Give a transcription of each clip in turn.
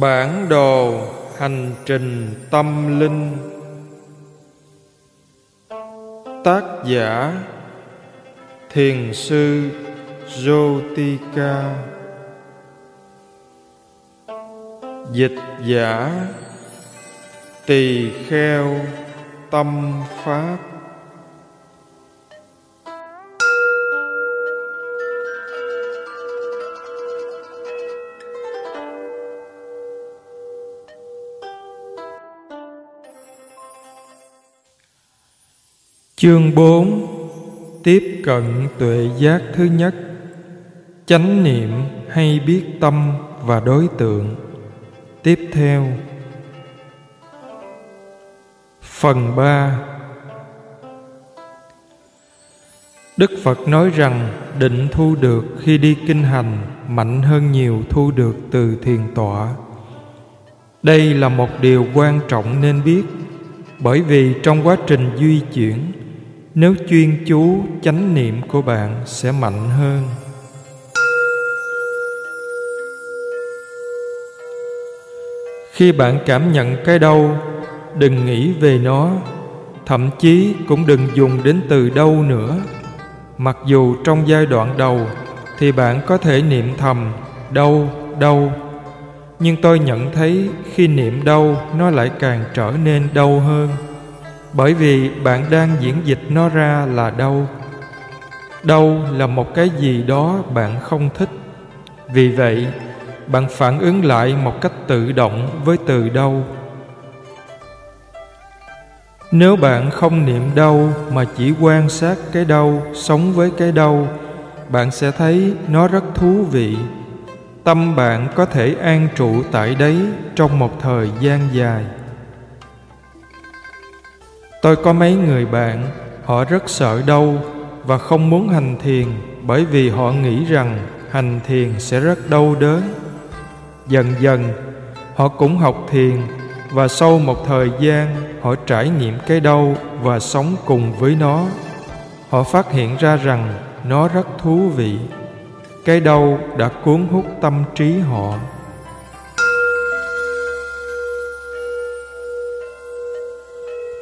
Bản đồ hành trình tâm linh. Tác giả Thiền sư Jotika Dịch giả Tỳ kheo tâm pháp. Chương 4 Tiếp cận tuệ giác thứ nhất. Chánh niệm hay biết tâm và đối tượng. Tiếp theo. Phần 3 Đức Phật nói rằng định thu được khi đi kinh hành mạnh hơn nhiều thu được từ thiền tọa. Đây là một điều quan trọng nên biết, bởi vì trong quá trình di chuyển nếu chuyên chú chánh niệm của bạn sẽ mạnh hơn. Khi bạn cảm nhận cái đau, đừng nghĩ về nó. Thậm chí cũng đừng dùng đến từ đâu nữa. Mặc dù trong giai đoạn đầu thì bạn có thể niệm thầm đau đau. Nhưng tôi nhận thấy khi niệm đau, nó lại càng trở nên đau hơn bởi vì bạn đang diễn dịch nó ra là đau. Đau là một cái gì đó bạn không thích. Vì vậy, bạn phản ứng lại một cách tự động với từ đau. Nếu bạn không niệm đau mà chỉ quan sát cái đau sống với cái đau, bạn sẽ thấy nó rất thú vị. Tâm bạn có thể an trụ tại đấy trong một thời gian dài tôi có mấy người bạn, họ rất sợ đau và không muốn hành thiền bởi vì họ nghĩ rằng hành thiền sẽ rất đau đớn. Dần dần, họ cũng học thiền và sau một thời gian, họ trải nghiệm cái đau và sống cùng với nó. Họ phát hiện ra rằng nó rất thú vị. Cái đau đã cuốn hút tâm trí họ.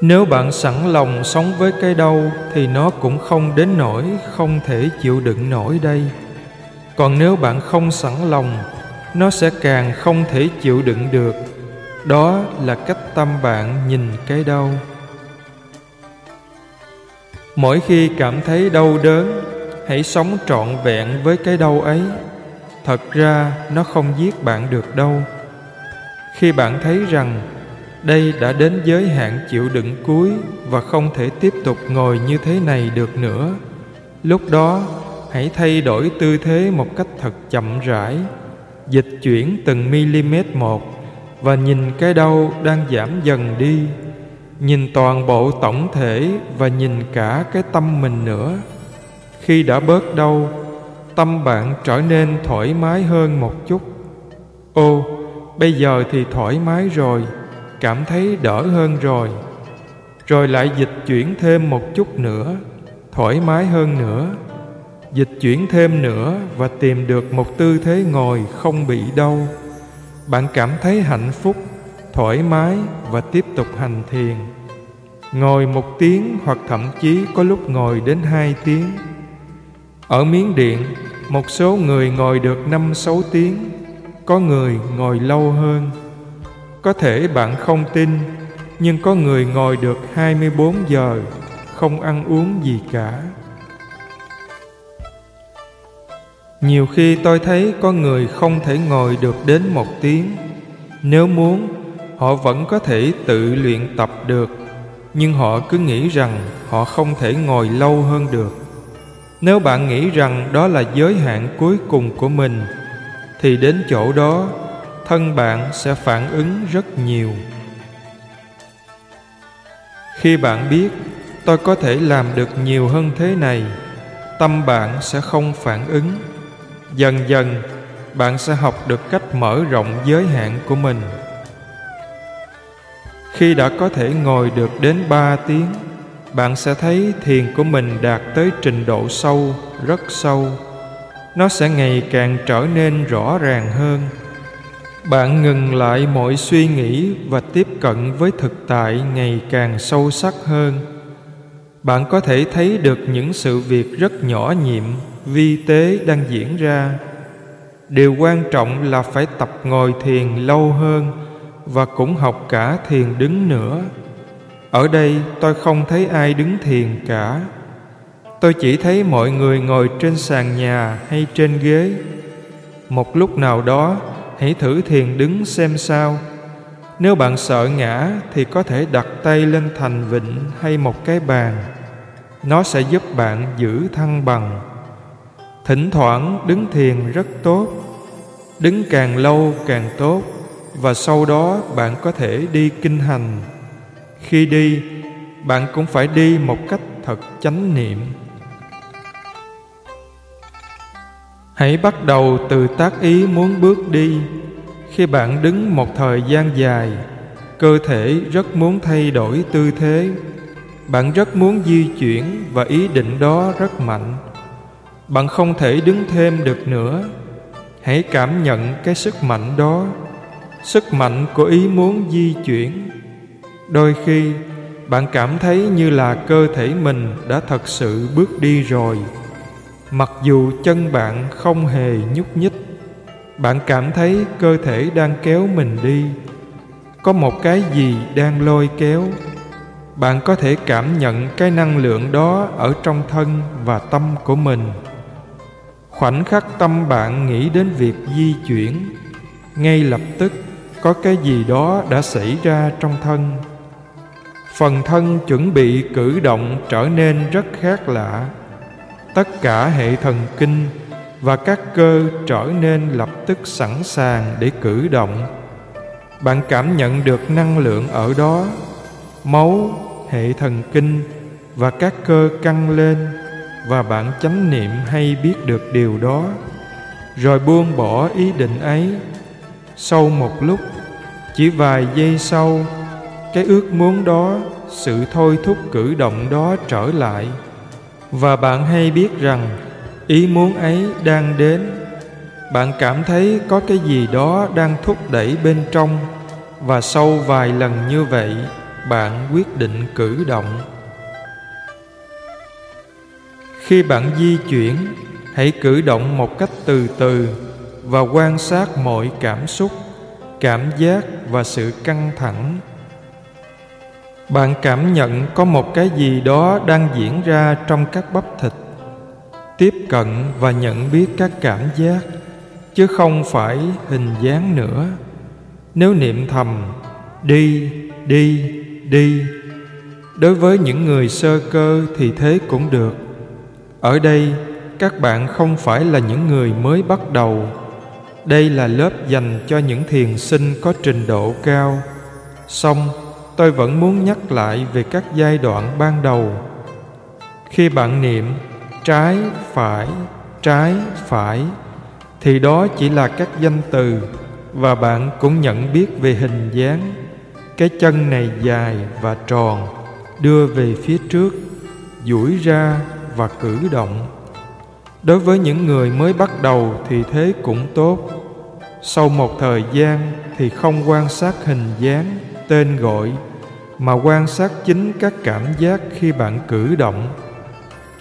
Nếu bạn sẵn lòng sống với cái đau, thì nó cũng không đến nỗi không thể chịu đựng nổi đây. Còn nếu bạn không sẵn lòng, nó sẽ càng không thể chịu đựng được. Đó là cách tâm bạn nhìn cái đau. Mỗi khi cảm thấy đau đớn, hãy sống trọn vẹn với cái đau ấy. Thật ra, nó không giết bạn được đâu. Khi bạn thấy rằng đây đã đến giới hạn chịu đựng cuối và không thể tiếp tục ngồi như thế này được nữa. Lúc đó, hãy thay đổi tư thế một cách thật chậm rãi. Dịch chuyển từng mm một và nhìn cái đau đang giảm dần đi. Nhìn toàn bộ tổng thể và nhìn cả cái tâm mình nữa. Khi đã bớt đau, tâm bạn trở nên thoải mái hơn một chút. Ô, bây giờ thì thoải mái rồi cảm thấy đỡ hơn rồi. Rồi lại dịch chuyển thêm một chút nữa, thoải mái hơn nữa. Dịch chuyển thêm nữa và tìm được một tư thế ngồi không bị đau. Bạn cảm thấy hạnh phúc, thoải mái và tiếp tục hành thiền. Ngồi một tiếng hoặc thậm chí có lúc ngồi đến hai tiếng. Ở miến điện, một số người ngồi được năm sáu tiếng, có người ngồi lâu hơn có thể bạn không tin, nhưng có người ngồi được 24 giờ, không ăn uống gì cả. Nhiều khi tôi thấy có người không thể ngồi được đến một tiếng. Nếu muốn, họ vẫn có thể tự luyện tập được, nhưng họ cứ nghĩ rằng họ không thể ngồi lâu hơn được. Nếu bạn nghĩ rằng đó là giới hạn cuối cùng của mình, thì đến chỗ đó thân bạn sẽ phản ứng rất nhiều. Khi bạn biết tôi có thể làm được nhiều hơn thế này, tâm bạn sẽ không phản ứng. Dần dần, bạn sẽ học được cách mở rộng giới hạn của mình. Khi đã có thể ngồi được đến ba tiếng, bạn sẽ thấy thiền của mình đạt tới trình độ sâu, rất sâu. Nó sẽ ngày càng trở nên rõ ràng hơn bạn ngừng lại mọi suy nghĩ và tiếp cận với thực tại ngày càng sâu sắc hơn. Bạn có thể thấy được những sự việc rất nhỏ nhiệm vi tế đang diễn ra. Điều quan trọng là phải tập ngồi thiền lâu hơn và cũng học cả thiền đứng nữa. Ở đây tôi không thấy ai đứng thiền cả. Tôi chỉ thấy mọi người ngồi trên sàn nhà hay trên ghế. Một lúc nào đó hãy thử thiền đứng xem sao. Nếu bạn sợ ngã, thì có thể đặt tay lên thành vịnh hay một cái bàn. Nó sẽ giúp bạn giữ thăng bằng. Thỉnh thoảng đứng thiền rất tốt. Đứng càng lâu càng tốt, và sau đó bạn có thể đi kinh hành. Khi đi, bạn cũng phải đi một cách thật chánh niệm. Hãy bắt đầu từ tác ý muốn bước đi. Khi bạn đứng một thời gian dài, cơ thể rất muốn thay đổi tư thế. Bạn rất muốn di chuyển và ý định đó rất mạnh. Bạn không thể đứng thêm được nữa. Hãy cảm nhận cái sức mạnh đó. Sức mạnh của ý muốn di chuyển. Đôi khi, bạn cảm thấy như là cơ thể mình đã thật sự bước đi rồi mặc dù chân bạn không hề nhúc nhích, bạn cảm thấy cơ thể đang kéo mình đi. Có một cái gì đang lôi kéo, bạn có thể cảm nhận cái năng lượng đó ở trong thân và tâm của mình. Khoảnh khắc tâm bạn nghĩ đến việc di chuyển, ngay lập tức có cái gì đó đã xảy ra trong thân. Phần thân chuẩn bị cử động trở nên rất khác lạ tất cả hệ thần kinh và các cơ trở nên lập tức sẵn sàng để cử động. Bạn cảm nhận được năng lượng ở đó, máu, hệ thần kinh và các cơ căng lên và bạn chánh niệm hay biết được điều đó. Rồi buông bỏ ý định ấy. Sau một lúc, chỉ vài giây sau, cái ước muốn đó, sự thôi thúc cử động đó trở lại và bạn hay biết rằng, ý muốn ấy đang đến. Bạn cảm thấy có cái gì đó đang thúc đẩy bên trong. Và sau vài lần như vậy, bạn quyết định cử động. Khi bạn di chuyển, hãy cử động một cách từ từ và quan sát mọi cảm xúc, cảm giác và sự căng thẳng bạn cảm nhận có một cái gì đó đang diễn ra trong các bắp thịt. Tiếp cận và nhận biết các cảm giác, chứ không phải hình dáng nữa. Nếu niệm thầm, đi đi đi. Đối với những người sơ cơ thì thế cũng được. Ở đây, các bạn không phải là những người mới bắt đầu. Đây là lớp dành cho những thiền sinh có trình độ cao. Song tôi vẫn muốn nhắc lại về các giai đoạn ban đầu. Khi bạn niệm, trái, phải trái, phải, thì đó chỉ là các danh từ và bạn cũng nhận biết về hình dáng. Cái chân này dài và tròn, đưa về phía trước, duỗi ra và cử động. Đối với những người mới bắt đầu thì thế cũng tốt. Sau một thời gian thì không quan sát hình dáng, tên gọi mà quan sát chính các cảm giác khi bạn cử động.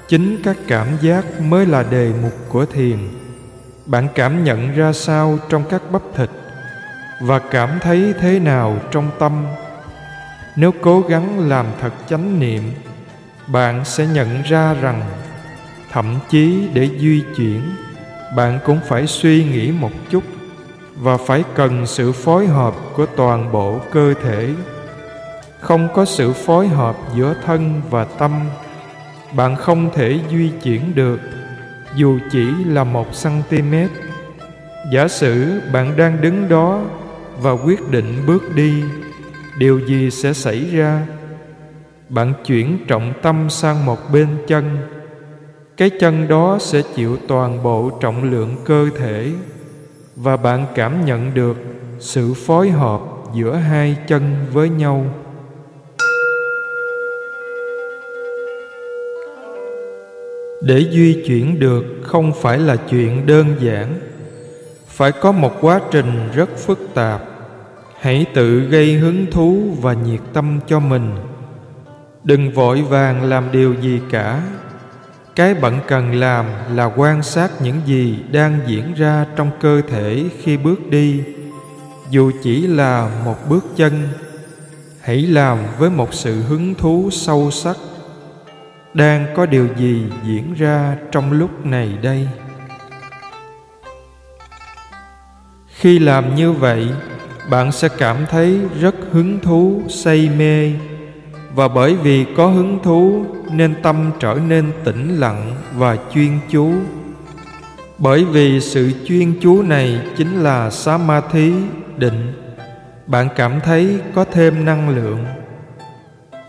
Chính các cảm giác mới là đề mục của thiền. Bạn cảm nhận ra sao trong các bắp thịt và cảm thấy thế nào trong tâm? Nếu cố gắng làm thật chánh niệm, bạn sẽ nhận ra rằng thậm chí để di chuyển, bạn cũng phải suy nghĩ một chút và phải cần sự phối hợp của toàn bộ cơ thể không có sự phối hợp giữa thân và tâm. Bạn không thể di chuyển được, dù chỉ là một cm giả sử bạn đang đứng đó và quyết định bước đi, điều gì sẽ xảy ra? Bạn chuyển trọng tâm sang một bên chân. Cái chân đó sẽ chịu toàn bộ trọng lượng cơ thể và bạn cảm nhận được sự phối hợp giữa hai chân với nhau. Để duy chuyển được không phải là chuyện đơn giản. Phải có một quá trình rất phức tạp. Hãy tự gây hứng thú và nhiệt tâm cho mình. Đừng vội vàng làm điều gì cả. Cái bận cần làm là quan sát những gì đang diễn ra trong cơ thể khi bước đi. Dù chỉ là một bước chân, hãy làm với một sự hứng thú sâu sắc đang có điều gì diễn ra trong lúc này đây? Khi làm như vậy, bạn sẽ cảm thấy rất hứng thú, say mê. Và bởi vì có hứng thú, nên tâm trở nên tĩnh lặng và chuyên chú. Bởi vì sự chuyên chú này chính là samadhi, định. Bạn cảm thấy có thêm năng lượng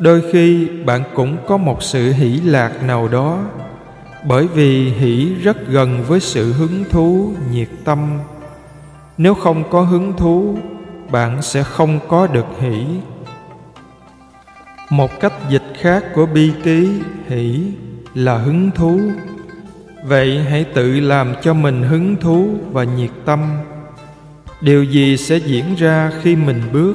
đôi khi bạn cũng có một sự hỷ lạc nào đó, bởi vì hỷ rất gần với sự hứng thú, nhiệt tâm. Nếu không có hứng thú, bạn sẽ không có được hỷ. Một cách dịch khác của bi tí hỷ là hứng thú. Vậy hãy tự làm cho mình hứng thú và nhiệt tâm. Điều gì sẽ diễn ra khi mình bước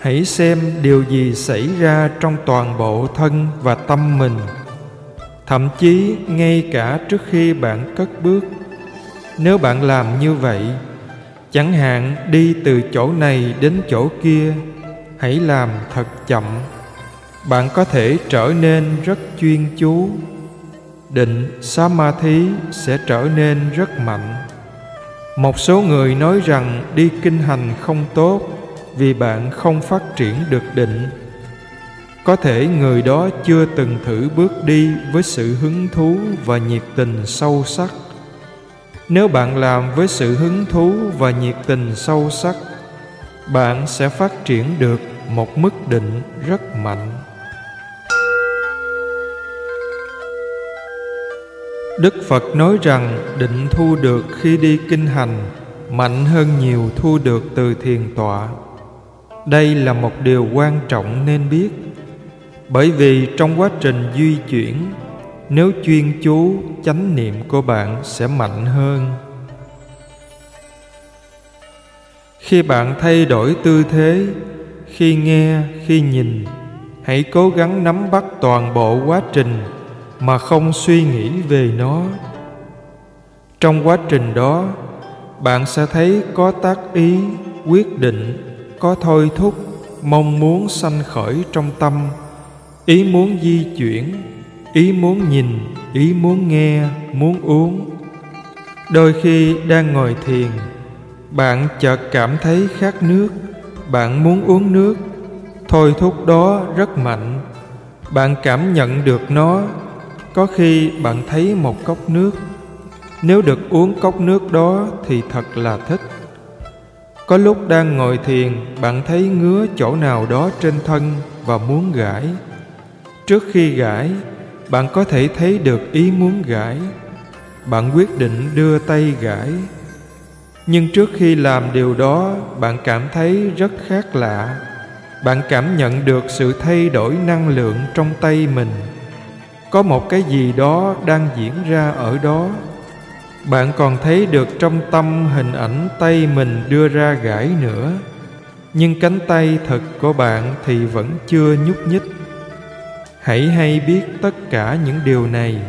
hãy xem điều gì xảy ra trong toàn bộ thân và tâm mình. Thậm chí ngay cả trước khi bạn cất bước. Nếu bạn làm như vậy, chẳng hạn đi từ chỗ này đến chỗ kia, hãy làm thật chậm. Bạn có thể trở nên rất chuyên chú. Định samadhi sẽ trở nên rất mạnh. Một số người nói rằng đi kinh hành không tốt vì bạn không phát triển được định. Có thể người đó chưa từng thử bước đi với sự hứng thú và nhiệt tình sâu sắc. Nếu bạn làm với sự hứng thú và nhiệt tình sâu sắc, bạn sẽ phát triển được một mức định rất mạnh. Đức phật nói rằng định thu được khi đi kinh hành, mạnh hơn nhiều thu được từ thiền tọa đây là một điều quan trọng nên biết. Bởi vì trong quá trình di chuyển, nếu chuyên chú chánh niệm của bạn sẽ mạnh hơn. Khi bạn thay đổi tư thế, khi nghe, khi nhìn, hãy cố gắng nắm bắt toàn bộ quá trình mà không suy nghĩ về nó. Trong quá trình đó, bạn sẽ thấy có tác ý, quyết định có thôi thúc, mong muốn sanh khởi trong tâm. Ý muốn di chuyển, ý muốn nhìn, ý muốn nghe, muốn uống. Đôi khi đang ngồi thiền, bạn chợt cảm thấy khát nước, bạn muốn uống nước. Thôi thúc đó rất mạnh, bạn cảm nhận được nó. Có khi bạn thấy một cốc nước. Nếu được uống cốc nước đó thì thật là thích có lúc đang ngồi thiền, bạn thấy ngứa chỗ nào đó trên thân và muốn gãi. Trước khi gãi, bạn có thể thấy được ý muốn gãi. Bạn quyết định đưa tay gãi. Nhưng trước khi làm điều đó, bạn cảm thấy rất khác lạ. Bạn cảm nhận được sự thay đổi năng lượng trong tay mình. Có một cái gì đó đang diễn ra ở đó bạn còn thấy được trong tâm hình ảnh tay mình đưa ra gãi nữa. Nhưng cánh tay thật của bạn thì vẫn chưa nhúc nhích. Hãy hay biết tất cả những điều này.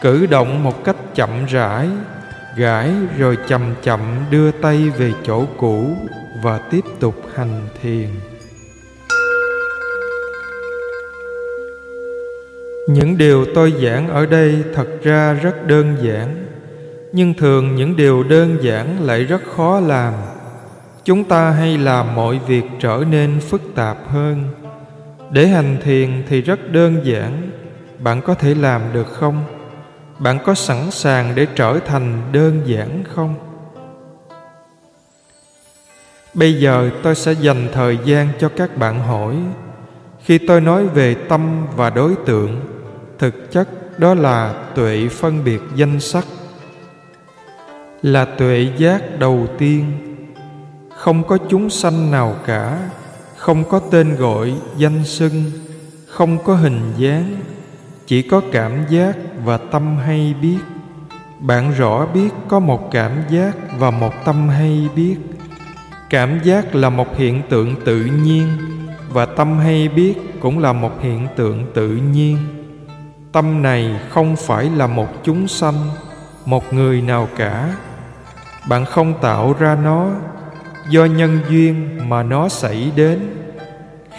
Cử động một cách chậm rãi, gãi rồi chậm chậm đưa tay về chỗ cũ và tiếp tục hành thiền. Những điều tôi giảng ở đây thật ra rất đơn giản nhưng thường những điều đơn giản lại rất khó làm. Chúng ta hay làm mọi việc trở nên phức tạp hơn. Để hành thiền thì rất đơn giản. Bạn có thể làm được không? Bạn có sẵn sàng để trở thành đơn giản không? Bây giờ tôi sẽ dành thời gian cho các bạn hỏi. Khi tôi nói về tâm và đối tượng, thực chất đó là tuệ phân biệt danh sắc là tuệ giác đầu tiên. Không có chúng sanh nào cả, không có tên gọi danh xưng, không có hình dáng, chỉ có cảm giác và tâm hay biết. Bạn rõ biết có một cảm giác và một tâm hay biết. Cảm giác là một hiện tượng tự nhiên, và tâm hay biết cũng là một hiện tượng tự nhiên. Tâm này không phải là một chúng sanh, một người nào cả bạn không tạo ra nó do nhân duyên mà nó xảy đến.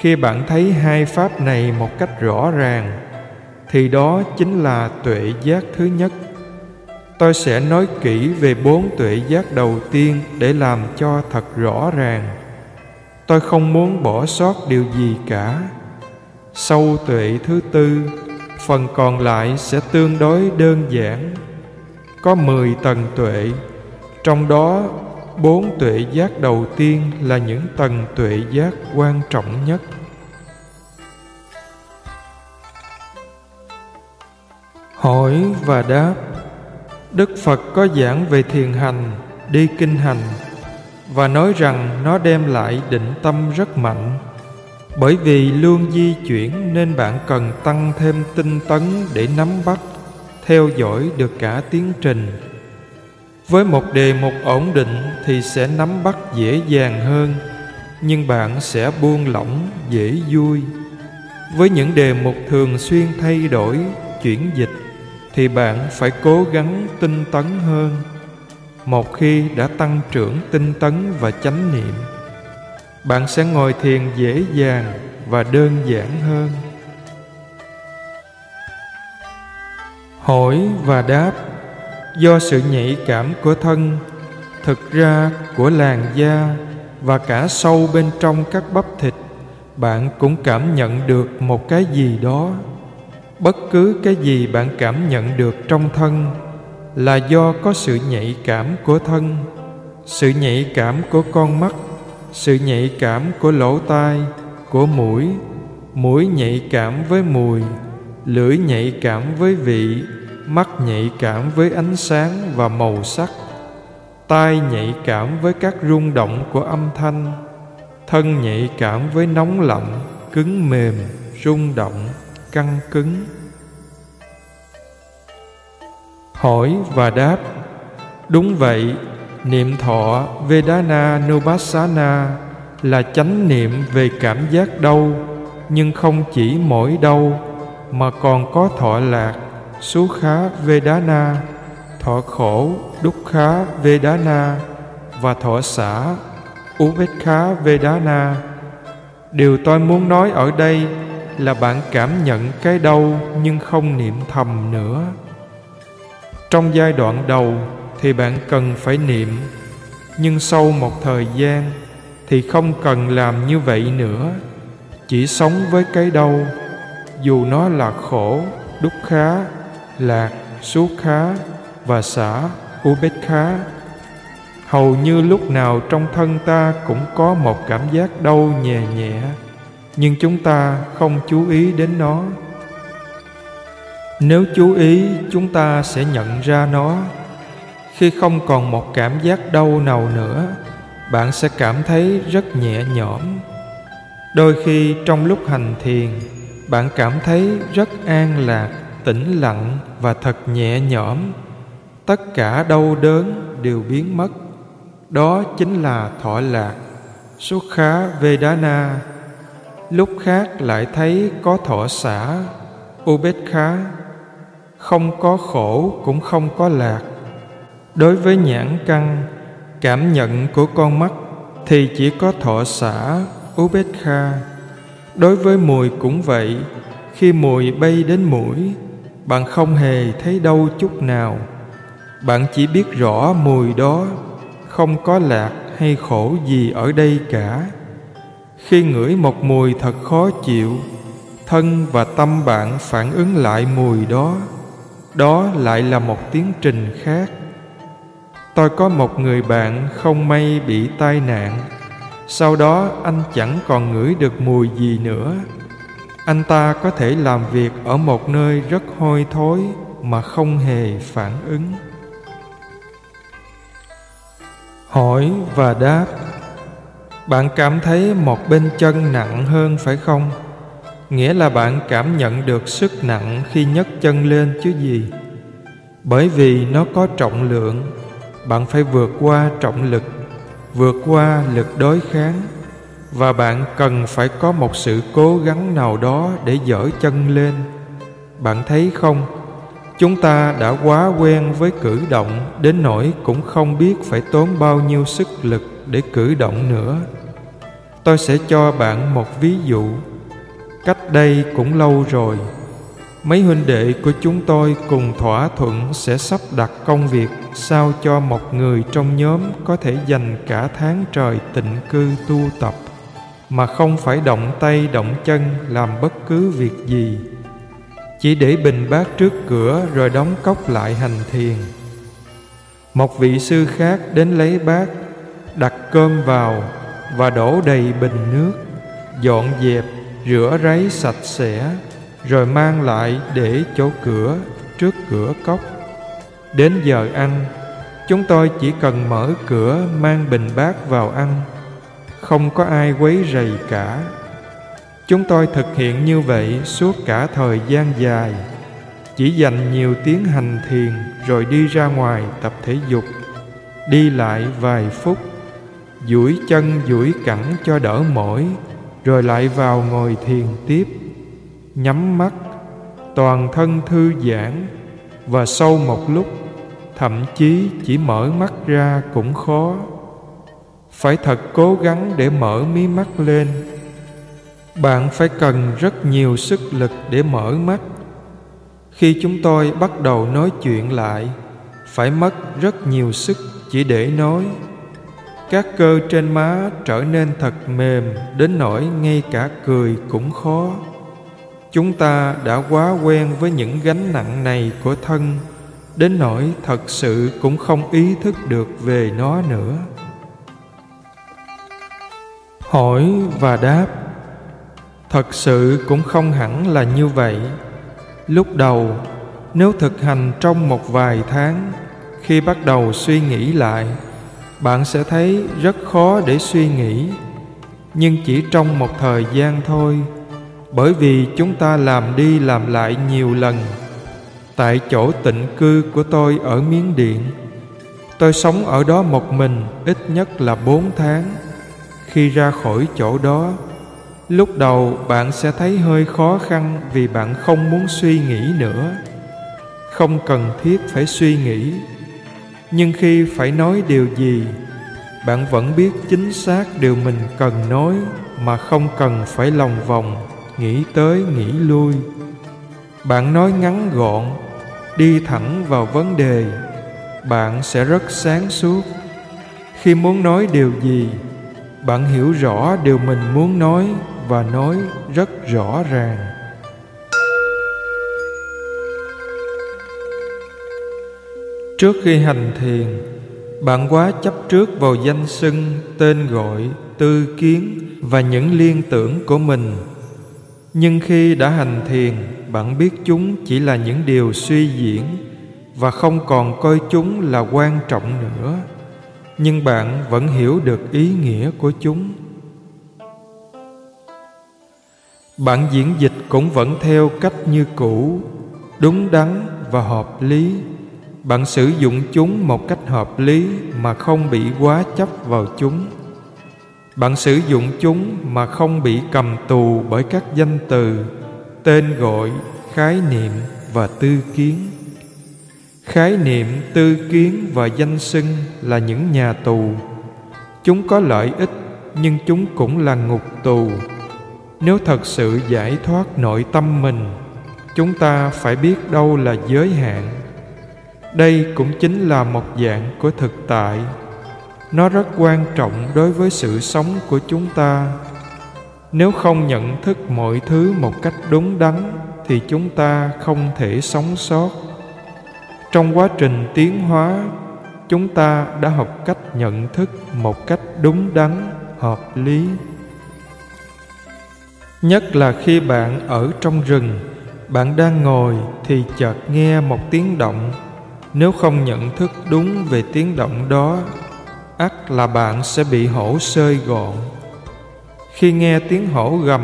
Khi bạn thấy hai pháp này một cách rõ ràng, thì đó chính là tuệ giác thứ nhất. Tôi sẽ nói kỹ về bốn tuệ giác đầu tiên để làm cho thật rõ ràng. Tôi không muốn bỏ sót điều gì cả. Sau tuệ thứ tư, phần còn lại sẽ tương đối đơn giản. Có mười tầng tuệ trong đó, bốn tuệ giác đầu tiên là những tầng tuệ giác quan trọng nhất. Hỏi và đáp, đức phật có giảng về thiền hành, đi kinh hành, và nói rằng nó đem lại định tâm rất mạnh. Bởi vì luôn di chuyển nên bạn cần tăng thêm tinh tấn để nắm bắt, theo dõi được cả tiến trình với một đề mục ổn định thì sẽ nắm bắt dễ dàng hơn, nhưng bạn sẽ buông lỏng, dễ vui. Với những đề mục thường xuyên thay đổi, chuyển dịch, thì bạn phải cố gắng tinh tấn hơn. Một khi đã tăng trưởng tinh tấn và chánh niệm, bạn sẽ ngồi thiền dễ dàng và đơn giản hơn. Hỏi và đáp do sự nhạy cảm của thân, thực ra của làn da và cả sâu bên trong các bắp thịt, bạn cũng cảm nhận được một cái gì đó. Bất cứ cái gì bạn cảm nhận được trong thân là do có sự nhạy cảm của thân, sự nhạy cảm của con mắt, sự nhạy cảm của lỗ tai, của mũi mũi nhạy cảm với mùi, lưỡi nhạy cảm với vị mắt nhạy cảm với ánh sáng và màu sắc, tai nhạy cảm với các rung động của âm thanh, thân nhạy cảm với nóng lạnh, cứng mềm, rung động, căng cứng. Hỏi và đáp. Đúng vậy, niệm thọ vedana nupassana là chánh niệm về cảm giác đau, nhưng không chỉ mỗi đau mà còn có thọ lạc xú khá vedana thọ khổ đúc khá vedana và thọ xả ubekha vedana điều tôi muốn nói ở đây là bạn cảm nhận cái đau nhưng không niệm thầm nữa. Trong giai đoạn đầu thì bạn cần phải niệm, nhưng sau một thời gian thì không cần làm như vậy nữa. Chỉ sống với cái đau, dù nó là khổ, đúc khá lạc số khá và xả ubekha hầu như lúc nào trong thân ta cũng có một cảm giác đau nhẹ nhẹ, nhưng chúng ta không chú ý đến nó. Nếu chú ý, chúng ta sẽ nhận ra nó. Khi không còn một cảm giác đau nào nữa, bạn sẽ cảm thấy rất nhẹ nhõm. Đôi khi trong lúc hành thiền, bạn cảm thấy rất an lạc tĩnh lặng và thật nhẹ nhõm. Tất cả đau đớn đều biến mất. Đó chính là thọ lạc số khá vedana. Lúc khác lại thấy có thọ xả ubekha không có khổ cũng không có lạc. Đối với nhãn căn, cảm nhận của con mắt thì chỉ có thọ xả ubekha đối với mùi cũng vậy, khi mùi bay đến mũi bạn không hề thấy đau chút nào. Bạn chỉ biết rõ mùi đó, không có lạc hay khổ gì ở đây cả. Khi ngửi một mùi thật khó chịu, thân và tâm bạn phản ứng lại mùi đó. Đó lại là một tiến trình khác. Tôi có một người bạn không may bị tai nạn. Sau đó anh chẳng còn ngửi được mùi gì nữa anh ta có thể làm việc ở một nơi rất hôi thối mà không hề phản ứng. Hỏi và đáp, bạn cảm thấy một bên chân nặng hơn phải không? Nghĩa là bạn cảm nhận được sức nặng khi nhấc chân lên chứ gì. Bởi vì nó có trọng lượng, bạn phải vượt qua trọng lực, vượt qua lực đối kháng và bạn cần phải có một sự cố gắng nào đó để dở chân lên. Bạn thấy không? Chúng ta đã quá quen với cử động, đến nỗi cũng không biết phải tốn bao nhiêu sức lực để cử động nữa. Tôi sẽ cho bạn một ví dụ. Cách đây cũng lâu rồi, mấy huynh đệ của chúng tôi cùng thỏa thuận sẽ sắp đặt công việc sao cho một người trong nhóm có thể dành cả tháng trời tịnh cư tu tập mà không phải động tay động chân làm bất cứ việc gì. Chỉ để bình bát trước cửa rồi đóng cốc lại hành thiền. Một vị sư khác đến lấy bát, đặt cơm vào và đổ đầy bình nước, dọn dẹp, rửa ráy sạch sẽ, rồi mang lại để chỗ cửa trước cửa cốc. Đến giờ ăn, chúng tôi chỉ cần mở cửa mang bình bát vào ăn không có ai quấy rầy cả. Chúng tôi thực hiện như vậy suốt cả thời gian dài. Chỉ dành nhiều tiếng hành thiền rồi đi ra ngoài tập thể dục. Đi lại vài phút, duỗi chân duỗi cẳng cho đỡ mỏi, rồi lại vào ngồi thiền tiếp. Nhắm mắt, toàn thân thư giãn, và sau một lúc, thậm chí chỉ mở mắt ra cũng khó phải thật cố gắng để mở mí mắt lên. Bạn phải cần rất nhiều sức lực để mở mắt. Khi chúng tôi bắt đầu nói chuyện lại, phải mất rất nhiều sức chỉ để nói. Các cơ trên má trở nên thật mềm đến nỗi ngay cả cười cũng khó. Chúng ta đã quá quen với những gánh nặng này của thân, đến nỗi thật sự cũng không ý thức được về nó nữa hỏi và đáp. Thật sự cũng không hẳn là như vậy. Lúc đầu, nếu thực hành trong một vài tháng, khi bắt đầu suy nghĩ lại, bạn sẽ thấy rất khó để suy nghĩ. Nhưng chỉ trong một thời gian thôi, bởi vì chúng ta làm đi làm lại nhiều lần. Tại chỗ tịnh cư của tôi ở miến điện, tôi sống ở đó một mình ít nhất là bốn tháng khi ra khỏi chỗ đó, lúc đầu bạn sẽ thấy hơi khó khăn vì bạn không muốn suy nghĩ nữa. Không cần thiết phải suy nghĩ, nhưng khi phải nói điều gì, bạn vẫn biết chính xác điều mình cần nói mà không cần phải lòng vòng, nghĩ tới, nghĩ lui. Bạn nói ngắn gọn, đi thẳng vào vấn đề, bạn sẽ rất sáng suốt. Khi muốn nói điều gì bạn hiểu rõ điều mình muốn nói và nói rất rõ ràng. Trước khi hành thiền, bạn quá chấp trước vào danh xưng tên gọi, tư kiến và những liên tưởng của mình. Nhưng khi đã hành thiền, bạn biết chúng chỉ là những điều suy diễn và không còn coi chúng là quan trọng nữa nhưng bạn vẫn hiểu được ý nghĩa của chúng. Bạn diễn dịch cũng vẫn theo cách như cũ, đúng đắn và hợp lý. Bạn sử dụng chúng một cách hợp lý mà không bị quá chấp vào chúng. Bạn sử dụng chúng mà không bị cầm tù bởi các danh từ, tên gọi, khái niệm và tư kiến khái niệm tư kiến và danh xưng là những nhà tù. Chúng có lợi ích, nhưng chúng cũng là ngục tù. Nếu thật sự giải thoát nội tâm mình, chúng ta phải biết đâu là giới hạn. Đây cũng chính là một dạng của thực tại. Nó rất quan trọng đối với sự sống của chúng ta. Nếu không nhận thức mọi thứ một cách đúng đắn, thì chúng ta không thể sống sót trong quá trình tiến hóa, chúng ta đã học cách nhận thức một cách đúng đắn, hợp lý. Nhất là khi bạn ở trong rừng, bạn đang ngồi thì chợt nghe một tiếng động. Nếu không nhận thức đúng về tiếng động đó, ắt là bạn sẽ bị hổ sơi gọn. Khi nghe tiếng hổ gầm,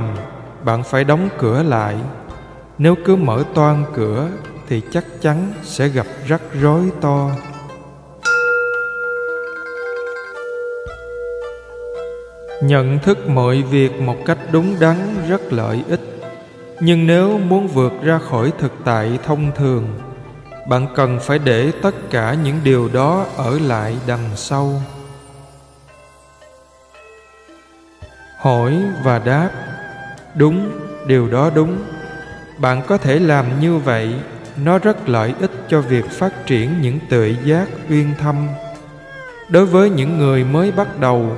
bạn phải đóng cửa lại. Nếu cứ mở toan cửa thì chắc chắn sẽ gặp rắc rối to. Nhận thức mọi việc một cách đúng đắn rất lợi ích. Nhưng nếu muốn vượt ra khỏi thực tại thông thường, bạn cần phải để tất cả những điều đó ở lại đằng sau. Hỏi và đáp. Đúng, điều đó đúng. Bạn có thể làm như vậy nó rất lợi ích cho việc phát triển những tuệ giác uyên thâm. Đối với những người mới bắt đầu,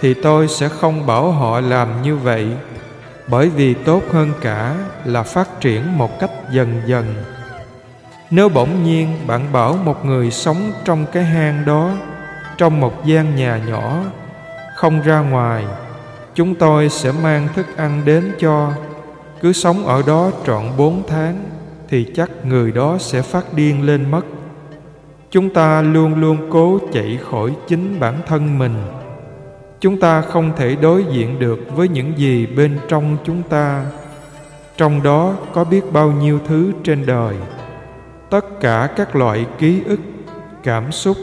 thì tôi sẽ không bảo họ làm như vậy, bởi vì tốt hơn cả là phát triển một cách dần dần. Nếu bỗng nhiên bạn bảo một người sống trong cái hang đó, trong một gian nhà nhỏ, không ra ngoài, chúng tôi sẽ mang thức ăn đến cho. Cứ sống ở đó trọn bốn tháng thì chắc người đó sẽ phát điên lên mất. Chúng ta luôn luôn cố chạy khỏi chính bản thân mình. Chúng ta không thể đối diện được với những gì bên trong chúng ta. Trong đó có biết bao nhiêu thứ trên đời. Tất cả các loại ký ức, cảm xúc,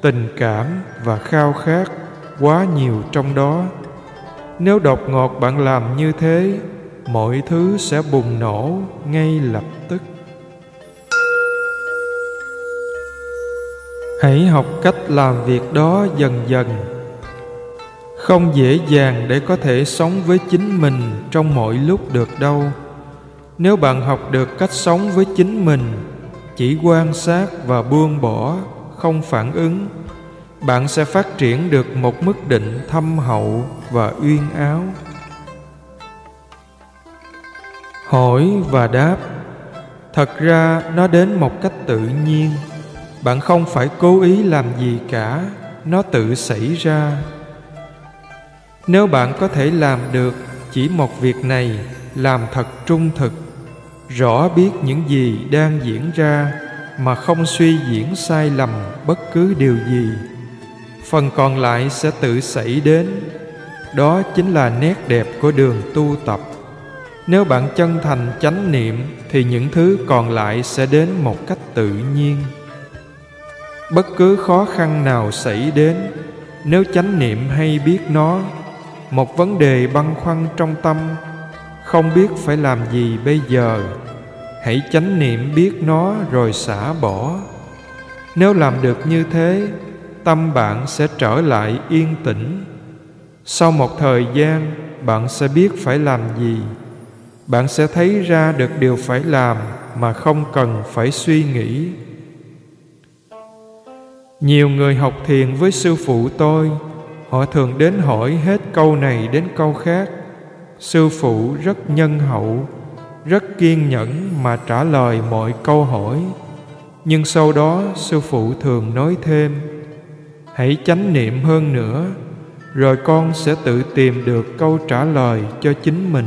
tình cảm và khao khát quá nhiều trong đó. Nếu đột ngột bạn làm như thế mọi thứ sẽ bùng nổ ngay lập tức. Hãy học cách làm việc đó dần dần. Không dễ dàng để có thể sống với chính mình trong mọi lúc được đâu. Nếu bạn học được cách sống với chính mình, chỉ quan sát và buông bỏ, không phản ứng, bạn sẽ phát triển được một mức định thâm hậu và uyên áo hỏi và đáp. Thật ra, nó đến một cách tự nhiên. Bạn không phải cố ý làm gì cả, nó tự xảy ra. Nếu bạn có thể làm được chỉ một việc này, làm thật trung thực, rõ biết những gì đang diễn ra mà không suy diễn sai lầm bất cứ điều gì, phần còn lại sẽ tự xảy đến. Đó chính là nét đẹp của đường tu tập nếu bạn chân thành chánh niệm, thì những thứ còn lại sẽ đến một cách tự nhiên. Bất cứ khó khăn nào xảy đến, nếu chánh niệm hay biết nó, một vấn đề băn khoăn trong tâm, không biết phải làm gì bây giờ, hãy chánh niệm biết nó rồi xả bỏ. Nếu làm được như thế, tâm bạn sẽ trở lại yên tĩnh. Sau một thời gian, bạn sẽ biết phải làm gì bạn sẽ thấy ra được điều phải làm mà không cần phải suy nghĩ. Nhiều người học thiền với sư phụ tôi, họ thường đến hỏi hết câu này đến câu khác. Sư phụ rất nhân hậu, rất kiên nhẫn mà trả lời mọi câu hỏi. Nhưng sau đó sư phụ thường nói thêm, hãy chánh niệm hơn nữa, rồi con sẽ tự tìm được câu trả lời cho chính mình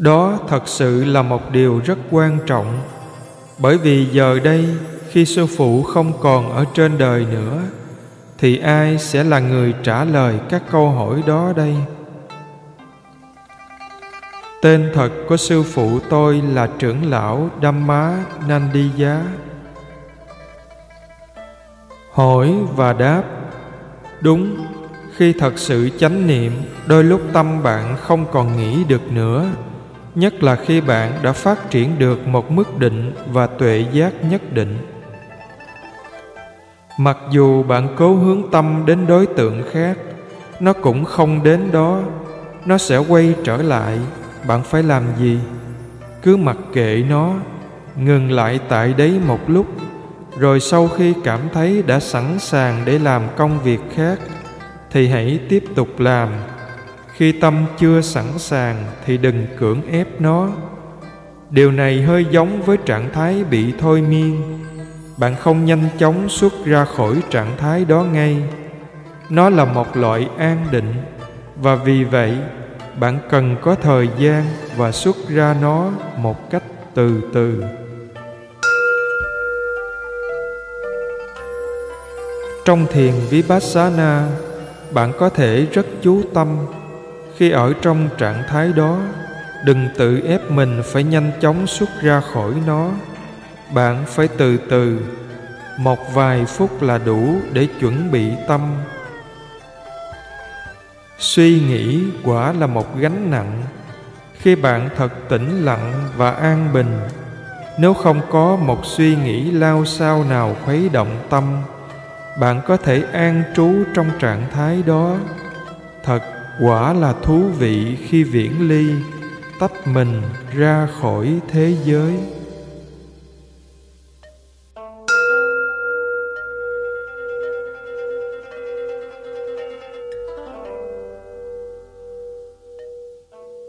đó thật sự là một điều rất quan trọng. Bởi vì giờ đây, khi sư phụ không còn ở trên đời nữa, thì ai sẽ là người trả lời các câu hỏi đó đây? Tên thật của sư phụ tôi là trưởng lão Dhamma nandiyá hỏi và đáp, đúng, khi thật sự chánh niệm, đôi lúc tâm bạn không còn nghĩ được nữa nhất là khi bạn đã phát triển được một mức định và tuệ giác nhất định. Mặc dù bạn cố hướng tâm đến đối tượng khác, nó cũng không đến đó. Nó sẽ quay trở lại, bạn phải làm gì? Cứ mặc kệ nó, ngừng lại tại đấy một lúc, rồi sau khi cảm thấy đã sẵn sàng để làm công việc khác, thì hãy tiếp tục làm khi tâm chưa sẵn sàng thì đừng cưỡng ép nó. Điều này hơi giống với trạng thái bị thôi miên. Bạn không nhanh chóng xuất ra khỏi trạng thái đó ngay. Nó là một loại an định, và vì vậy, bạn cần có thời gian và xuất ra nó một cách từ từ. Trong thiền vipassana, bạn có thể rất chú tâm khi ở trong trạng thái đó, đừng tự ép mình phải nhanh chóng xuất ra khỏi nó. Bạn phải từ từ một vài phút là đủ để chuẩn bị tâm. Suy nghĩ quả là một gánh nặng. Khi bạn thật tĩnh lặng và an bình, nếu không có một suy nghĩ lao sao nào khuấy động tâm, bạn có thể an trú trong trạng thái đó. Thật quả là thú vị khi viễn ly tách mình ra khỏi thế giới.